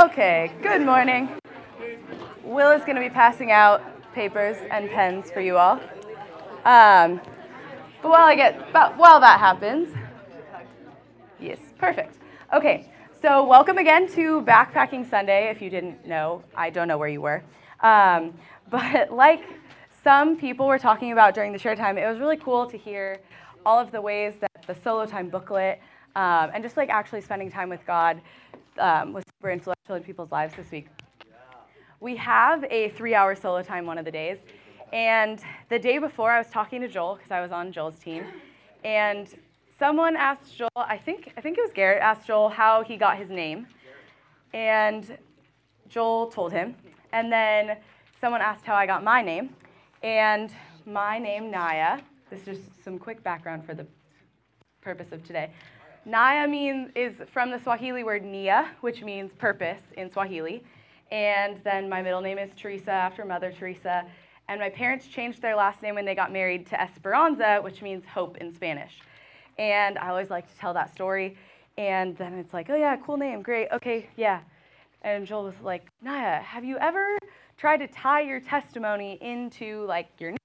Okay, good morning. Will is going to be passing out papers and pens for you all. Um, but while I get, but while that happens, yes, perfect. Okay, so welcome again to Backpacking Sunday. If you didn't know, I don't know where you were. Um, but like some people were talking about during the share time, it was really cool to hear all of the ways that the solo time booklet um, and just like actually spending time with God um, was super influential in people's lives this week. We have a three hour solo time one of the days. And the day before, I was talking to Joel because I was on Joel's team. And someone asked Joel, I think, I think it was Garrett, asked Joel how he got his name. And Joel told him. And then someone asked how I got my name. And my name, Niya, this is just some quick background for the purpose of today. Niya means is from the Swahili word nia, which means purpose in Swahili. And then my middle name is Teresa after Mother Teresa. And my parents changed their last name when they got married to Esperanza, which means hope in Spanish. And I always like to tell that story. And then it's like, oh yeah, cool name, great, okay, yeah. And Joel was like, Niya, have you ever tried to tie your testimony into like your name?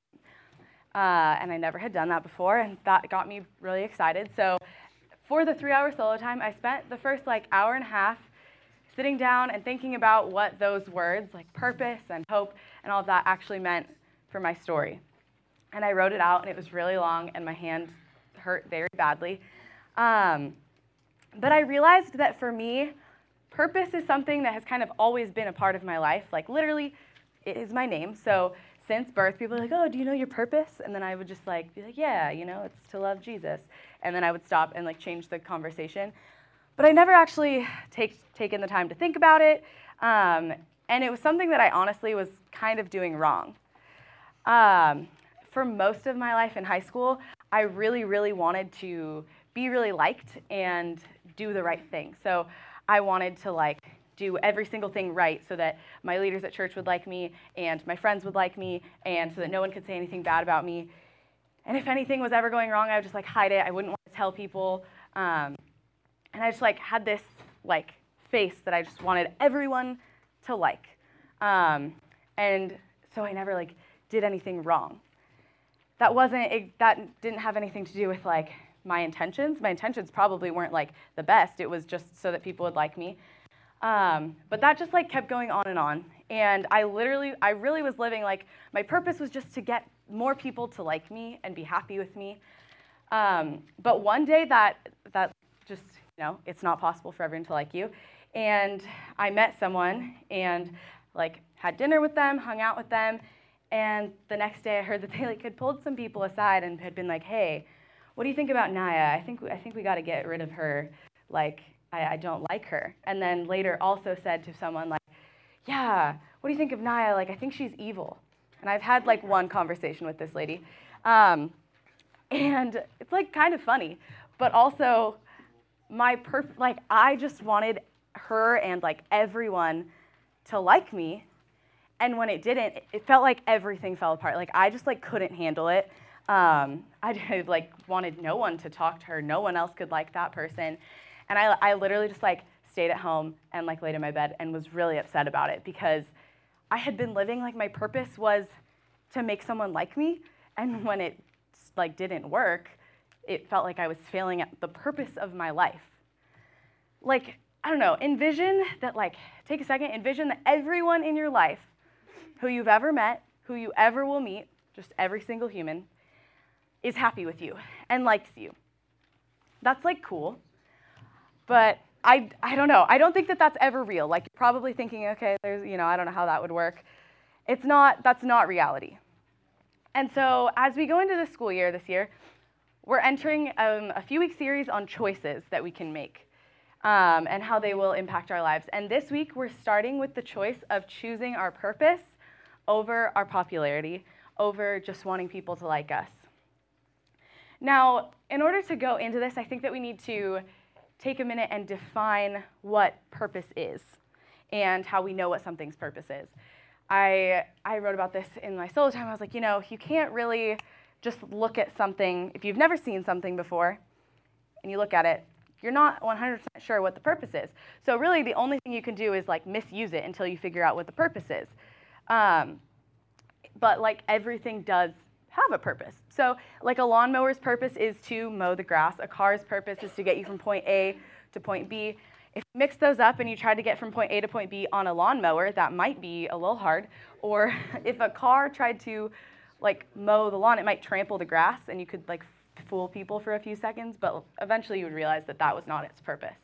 Uh, and I never had done that before, and that got me really excited. So for the three hour solo time, I spent the first like hour and a half sitting down and thinking about what those words, like purpose and hope and all of that, actually meant for my story. And I wrote it out, and it was really long, and my hand hurt very badly. Um, but I realized that for me, purpose is something that has kind of always been a part of my life. Like, literally, it is my name. So, since birth, people are like, oh, do you know your purpose? And then I would just like be like, yeah, you know, it's to love Jesus. And then I would stop and like change the conversation. But I never actually take, taken the time to think about it. Um, and it was something that I honestly was kind of doing wrong. Um, for most of my life in high school, I really, really wanted to be really liked and do the right thing. So I wanted to like do every single thing right so that my leaders at church would like me and my friends would like me and so that no one could say anything bad about me. And if anything was ever going wrong, I would just like hide it. I wouldn't want to tell people. Um, and I just like had this like face that I just wanted everyone to like. Um, and so I never like did anything wrong. That wasn't it, that didn't have anything to do with like my intentions. My intentions probably weren't like the best. It was just so that people would like me. Um, but that just like kept going on and on. And I literally, I really was living like my purpose was just to get more people to like me and be happy with me. Um, but one day that that just you know it's not possible for everyone to like you. And I met someone and like had dinner with them, hung out with them, and the next day I heard that they like had pulled some people aside and had been like, hey, what do you think about Niya? I think I think we got to get rid of her. Like I, I don't like her. And then later also said to someone like, yeah, what do you think of Niya? Like, I think she's evil. And I've had like one conversation with this lady. Um, and it's like kind of funny, but also my perf- like I just wanted her and like everyone to like me. And when it didn't, it felt like everything fell apart. Like I just like couldn't handle it. Um, I like wanted no one to talk to her. No one else could like that person. And I, I literally just like stayed at home and like laid in my bed and was really upset about it because I had been living like my purpose was to make someone like me. And when it like didn't work, it felt like I was failing at the purpose of my life. Like, I don't know, envision that like, take a second, envision that everyone in your life who you've ever met, who you ever will meet, just every single human, is happy with you and likes you. That's like cool. But I, I don't know. I don't think that that's ever real. Like you're probably thinking, okay, there's, you know, I don't know how that would work. It's not, that's not reality. And so as we go into the school year this year, we're entering um, a few week series on choices that we can make um, and how they will impact our lives. And this week, we're starting with the choice of choosing our purpose over our popularity, over just wanting people to like us. Now, in order to go into this, I think that we need to take a minute and define what purpose is and how we know what something's purpose is. I, I wrote about this in my solo time. I was like, you know, you can't really just look at something, if you've never seen something before and you look at it, you're not 100% sure what the purpose is. So really, the only thing you can do is like misuse it until you figure out what the purpose is. Um, but like everything does have a purpose. So like a lawnmower's purpose is to mow the grass. A car's purpose is to get you from point A to point B. If you mix those up and you try to get from point A to point B on a lawnmower, that might be a little hard. Or if a car tried to like mow the lawn, it might trample the grass and you could like fool people for a few seconds, but eventually you would realize that that was not its purpose.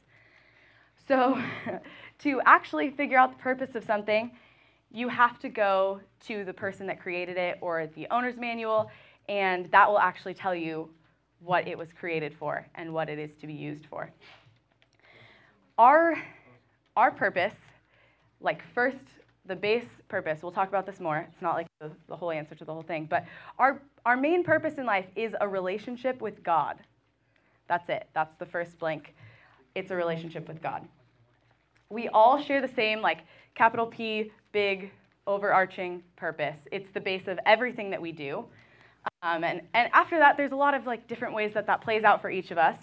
So to actually figure out the purpose of something, you have to go to the person that created it or the owner's manual, and that will actually tell you what it was created for and what it is to be used for. Our, our purpose, like first, the base purpose, we'll talk about this more. It's not like the, the whole answer to the whole thing, but our, our main purpose in life is a relationship with God. That's it. That's the first blank. It's a relationship with God. We all share the same, like, capital P, big, overarching purpose. It's the base of everything that we do. Um, and, and after that, there's a lot of like different ways that that plays out for each of us.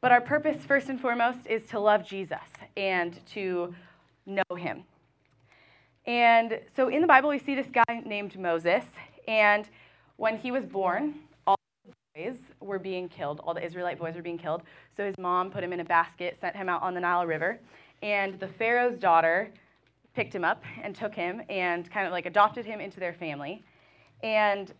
But our purpose, first and foremost, is to love Jesus and to know him. And so in the Bible, we see this guy named Moses. And when he was born, all the boys were being killed. All the Israelite boys were being killed. So his mom put him in a basket, sent him out on the Nile River. And the Pharaoh's daughter picked him up and took him and kind of like adopted him into their family. And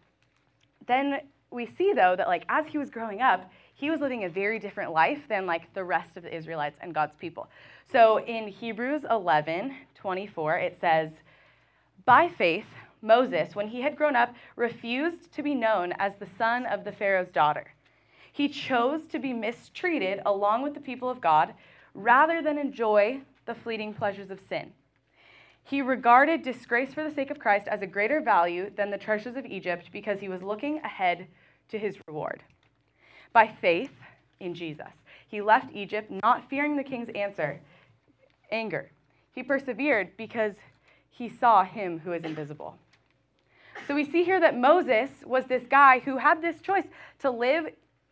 then we see though that like as he was growing up, he was living a very different life than like the rest of the Israelites and God's people. So in Hebrews 11, 24, it says, By faith, Moses, when he had grown up, refused to be known as the son of the Pharaoh's daughter. He chose to be mistreated along with the people of God rather than enjoy the fleeting pleasures of sin. He regarded disgrace for the sake of Christ as a greater value than the treasures of Egypt because he was looking ahead to his reward. By faith in Jesus, he left Egypt not fearing the king's answer, anger. He persevered because he saw him who is invisible. So we see here that Moses was this guy who had this choice to live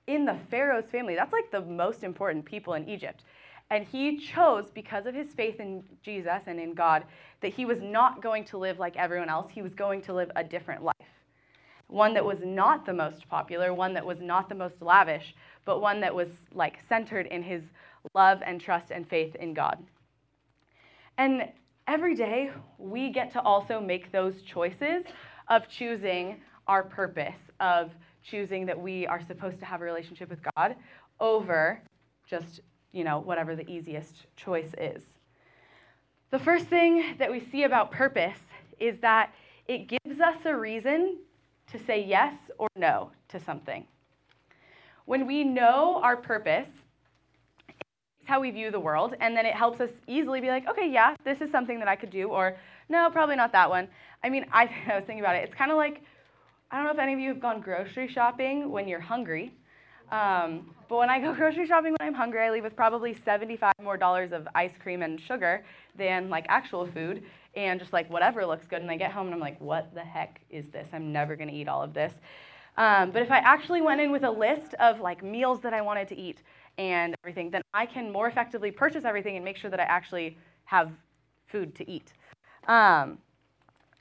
in the Pharaoh's family. That's like the most important people in Egypt. And he chose, because of his faith in Jesus and in God, that he was not going to live like everyone else. He was going to live a different life. One that was not the most popular, one that was not the most lavish, but one that was like centered in his love and trust and faith in God. And every day we get to also make those choices of choosing our purpose, of choosing that we are supposed to have a relationship with God over just you know, whatever the easiest choice is. The first thing that we see about purpose is that it gives us a reason to say yes or no to something. When we know our purpose, it's how we view the world, and then it helps us easily be like, okay, yeah, this is something that I could do, or no, probably not that one. I mean, I, I was thinking about it. It's kind of like, I don't know if any of you have gone grocery shopping when you're hungry. Um, but when I go grocery shopping when I'm hungry, I leave with probably 75 more dollars of ice cream and sugar than like actual food and just like whatever looks good. And I get home and I'm like, what the heck is this? I'm never gonna eat all of this. Um, but if I actually went in with a list of like meals that I wanted to eat and everything, then I can more effectively purchase everything and make sure that I actually have food to eat. Um,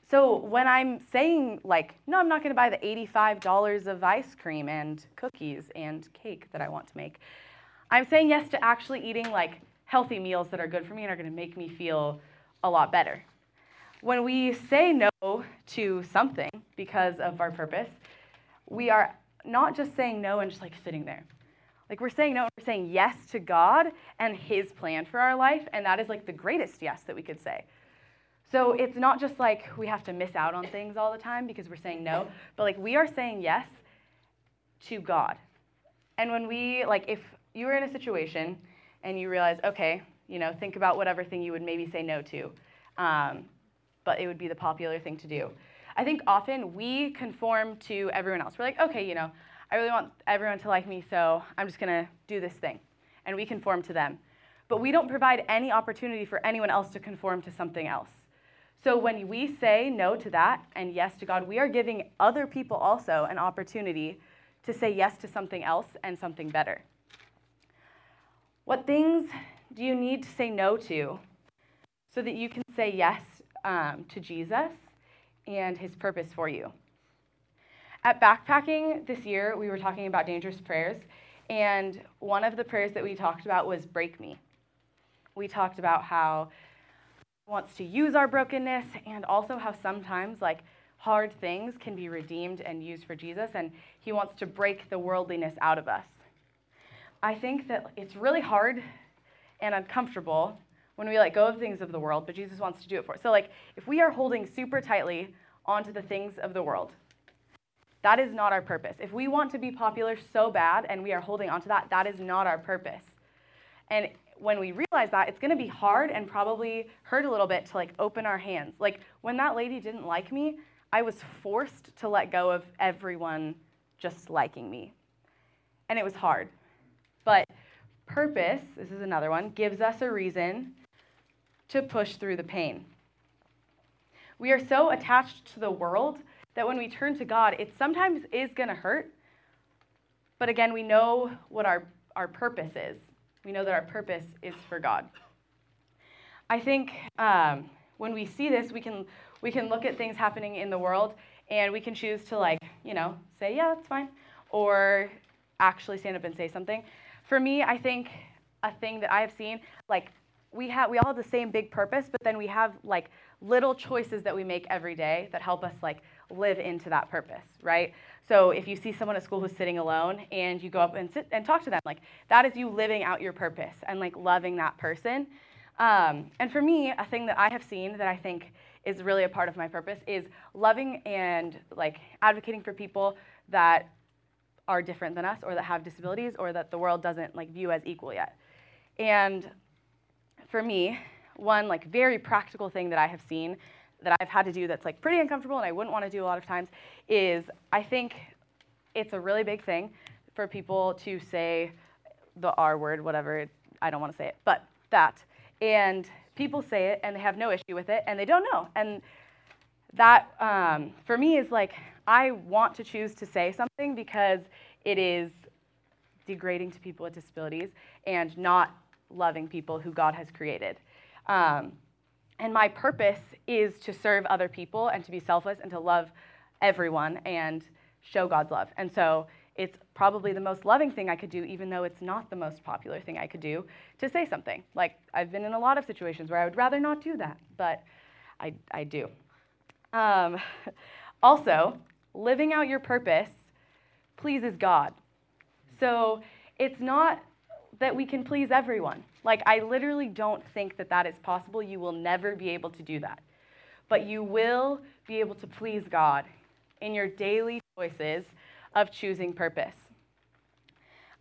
so when I'm saying like, no, I'm not going to buy the $85 of ice cream and cookies and cake that I want to make, I'm saying yes to actually eating like healthy meals that are good for me and are going to make me feel a lot better. When we say no to something because of our purpose, we are not just saying no and just like sitting there. Like we're saying no, we're saying yes to God and His plan for our life, and that is like the greatest yes that we could say. So it's not just like we have to miss out on things all the time because we're saying no, but like we are saying yes to God. And when we, like, if you were in a situation and you realize, okay, you know, think about whatever thing you would maybe say no to, um, but it would be the popular thing to do. I think often we conform to everyone else. We're like, okay, you know, I really want everyone to like me, so I'm just gonna do this thing. And we conform to them. But we don't provide any opportunity for anyone else to conform to something else. So when we say no to that and yes to God, we are giving other people also an opportunity to say yes to something else and something better. What things do you need to say no to so that you can say yes um, to Jesus and his purpose for you? At backpacking this year, we were talking about dangerous prayers, and one of the prayers that we talked about was break me. We talked about how wants to use our brokenness and also how sometimes like hard things can be redeemed and used for Jesus and he wants to break the worldliness out of us. I think that it's really hard and uncomfortable when we let go of things of the world, but Jesus wants to do it for us. So like if we are holding super tightly onto the things of the world, that is not our purpose. If we want to be popular so bad and we are holding onto that, that is not our purpose. And when we realize that, it's going to be hard and probably hurt a little bit to like open our hands. Like when that lady didn't like me, I was forced to let go of everyone just liking me. And it was hard. But purpose, this is another one, gives us a reason to push through the pain. We are so attached to the world that when we turn to God, it sometimes is going to hurt. But again, we know what our, our purpose is. We know that our purpose is for God. I think um, when we see this, we can, we can look at things happening in the world and we can choose to, like, you know, say, yeah, that's fine, or actually stand up and say something. For me, I think a thing that I have seen, like, we have we all have the same big purpose, but then we have like little choices that we make every day that help us like live into that purpose, right? So if you see someone at school who's sitting alone and you go up and sit and talk to them, like that is you living out your purpose and like loving that person. Um, and for me, a thing that I have seen that I think is really a part of my purpose is loving and like advocating for people that are different than us or that have disabilities or that the world doesn't like view as equal yet. And for me, one like very practical thing that I have seen that I've had to do that's like pretty uncomfortable and I wouldn't want to do a lot of times is I think it's a really big thing for people to say the R word, whatever, I don't want to say it, but that. And people say it and they have no issue with it and they don't know. And that um, for me is like, I want to choose to say something because it is degrading to people with disabilities and not loving people who God has created. Um, and my purpose is to serve other people and to be selfless and to love everyone and show God's love. And so it's probably the most loving thing I could do, even though it's not the most popular thing I could do, to say something. Like, I've been in a lot of situations where I would rather not do that, but I, I do. Um, also, living out your purpose pleases God. So it's not that we can please everyone. Like, I literally don't think that that is possible. You will never be able to do that. But you will be able to please God in your daily choices of choosing purpose.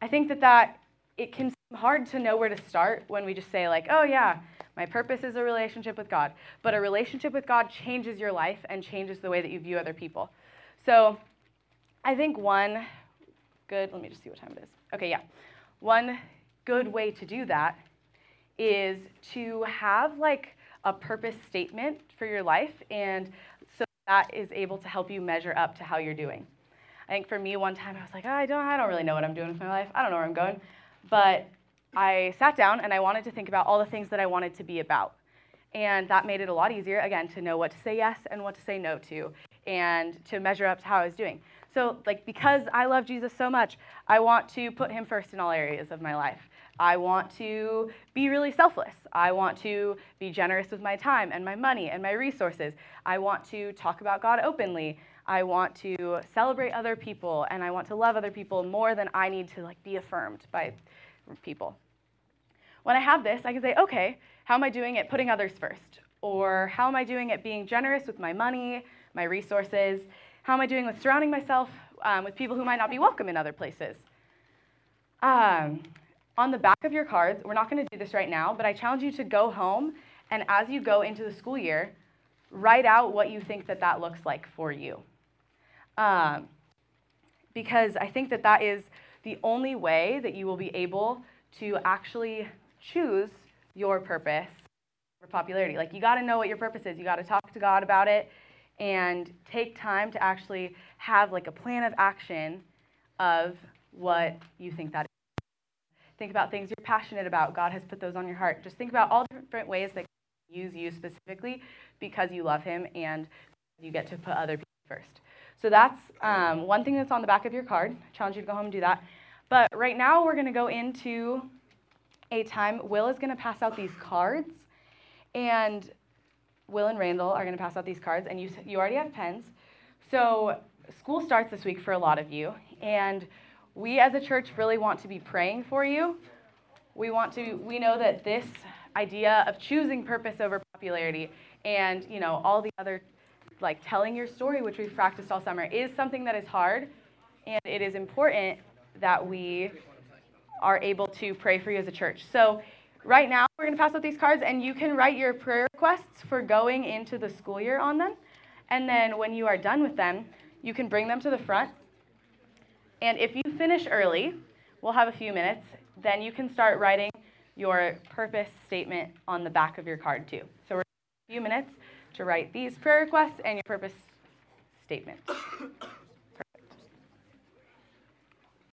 I think that that it can seem hard to know where to start when we just say like, "Oh yeah, my purpose is a relationship with God." But a relationship with God changes your life and changes the way that you view other people. So, I think one good, let me just see what time it is. Okay, yeah. One good way to do that is to have like a purpose statement for your life and so that is able to help you measure up to how you're doing. I think for me one time I was like, oh, I don't I don't really know what I'm doing with my life. I don't know where I'm going. But I sat down and I wanted to think about all the things that I wanted to be about. And that made it a lot easier again to know what to say yes and what to say no to and to measure up to how I was doing. So like because I love Jesus so much, I want to put him first in all areas of my life. I want to be really selfless. I want to be generous with my time and my money and my resources. I want to talk about God openly. I want to celebrate other people and I want to love other people more than I need to like be affirmed by people. When I have this, I can say, okay, how am I doing at putting others first? Or how am I doing at being generous with my money, my resources? How am I doing with surrounding myself um, with people who might not be welcome in other places? Um, on the back of your cards, we're not going to do this right now, but I challenge you to go home and as you go into the school year, write out what you think that that looks like for you. Um, because I think that that is the only way that you will be able to actually choose your purpose for popularity. Like, you got to know what your purpose is. You got to talk to God about it and take time to actually have like a plan of action of what you think that is Think about things you're passionate about. God has put those on your heart. Just think about all different ways that God use you specifically because you love Him and you get to put other people first. So that's um, one thing that's on the back of your card. I challenge you to go home and do that. But right now, we're going to go into a time. Will is going to pass out these cards, and Will and Randall are going to pass out these cards, and you, you already have pens. So school starts this week for a lot of you, and we as a church really want to be praying for you. We want to, we know that this idea of choosing purpose over popularity and, you know, all the other, like telling your story, which we've practiced all summer, is something that is hard, and it is important that we are able to pray for you as a church. So right now, we're going to pass out these cards, and you can write your prayer requests for going into the school year on them. And then when you are done with them, you can bring them to the front. And if you finish early, we'll have a few minutes, then you can start writing your purpose statement on the back of your card too. So we're a few minutes to write these prayer requests and your purpose statement.